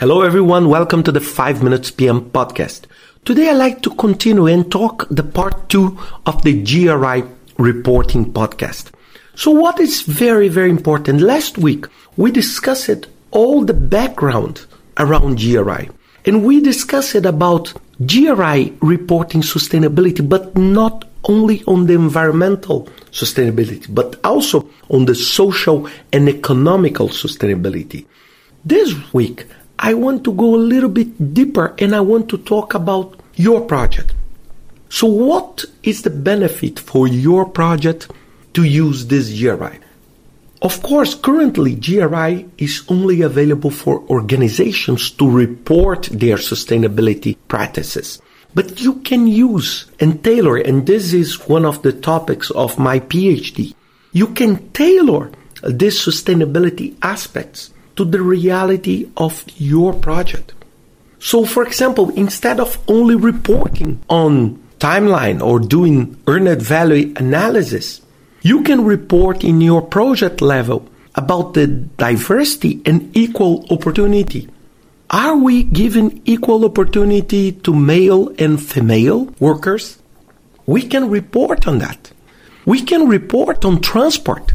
Hello everyone, welcome to the 5 Minutes PM podcast. Today I'd like to continue and talk the part 2 of the GRI reporting podcast. So what is very, very important? Last week we discussed all the background around GRI and we discussed about GRI reporting sustainability, but not only on the environmental sustainability, but also on the social and economical sustainability. This week, I want to go a little bit deeper and I want to talk about your project. So, what is the benefit for your project to use this GRI? Of course, currently GRI is only available for organizations to report their sustainability practices. But you can use and tailor, and this is one of the topics of my PhD. You can tailor these sustainability aspects to the reality of your project. So, for example, instead of only reporting on timeline or doing earned value analysis, you can report in your project level about the diversity and equal opportunity. Are we giving equal opportunity to male and female workers? We can report on that. We can report on transport.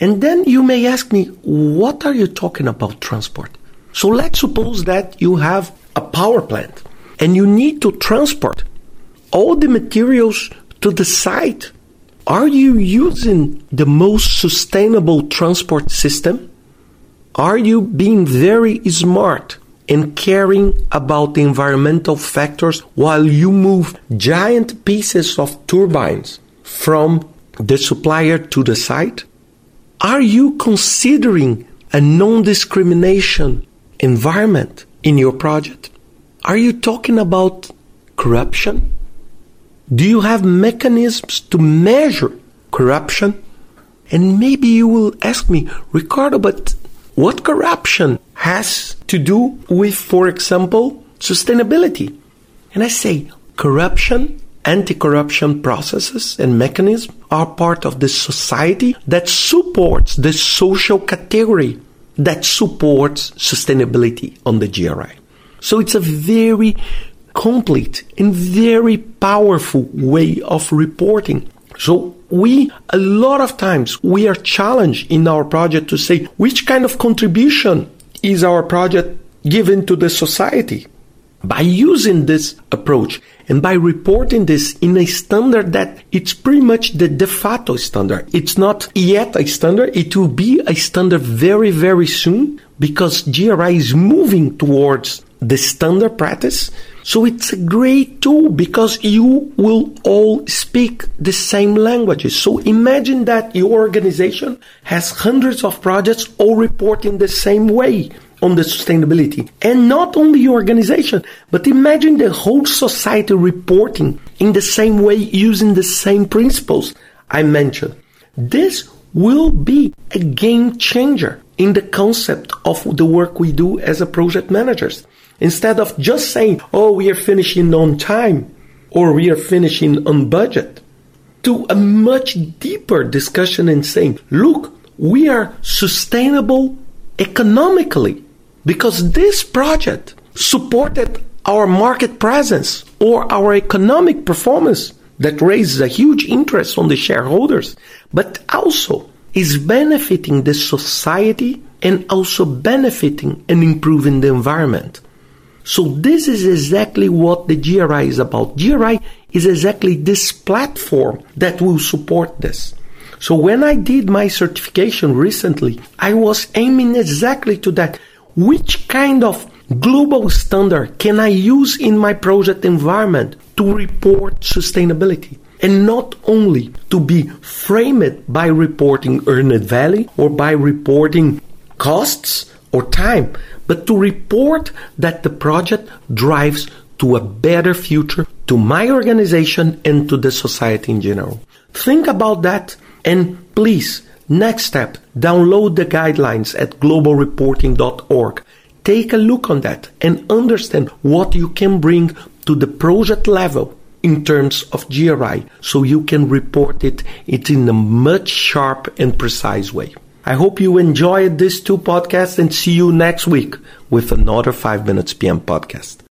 And then you may ask me, what are you talking about transport? So let's suppose that you have a power plant and you need to transport all the materials to the site. Are you using the most sustainable transport system? Are you being very smart and caring about the environmental factors while you move giant pieces of turbines from the supplier to the site? Are you considering a non discrimination environment in your project? Are you talking about corruption? Do you have mechanisms to measure corruption? And maybe you will ask me, Ricardo, but what corruption has to do with, for example, sustainability? And I say, corruption anti-corruption processes and mechanisms are part of the society that supports the social category that supports sustainability on the GRI. So it's a very complete and very powerful way of reporting. So we, a lot of times, we are challenged in our project to say which kind of contribution is our project given to the society. By using this approach and by reporting this in a standard that it's pretty much the de facto standard. It's not yet a standard. It will be a standard very, very soon because GRI is moving towards the standard practice. So it's a great tool because you will all speak the same languages. So imagine that your organization has hundreds of projects all reporting the same way on the sustainability. And not only your organization, but imagine the whole society reporting in the same way using the same principles I mentioned. This will be a game changer in the concept of the work we do as a project managers. Instead of just saying, oh, we are finishing on time or we are finishing on budget, to a much deeper discussion and saying, look, we are sustainable economically because this project supported our market presence or our economic performance that raises a huge interest on the shareholders, but also is benefiting the society and also benefiting and improving the environment. So this is exactly what the GRI is about. GRI is exactly this platform that will support this. So when I did my certification recently, I was aiming exactly to that which kind of global standard can I use in my project environment to report sustainability? And not only to be framed by reporting earned value or by reporting costs or time, but to report that the project drives to a better future to my organization and to the society in general. Think about that and please Next step, download the guidelines at globalreporting.org. Take a look on that and understand what you can bring to the project level in terms of GRI so you can report it, it in a much sharp and precise way. I hope you enjoyed these two podcasts and see you next week with another 5 Minutes PM podcast.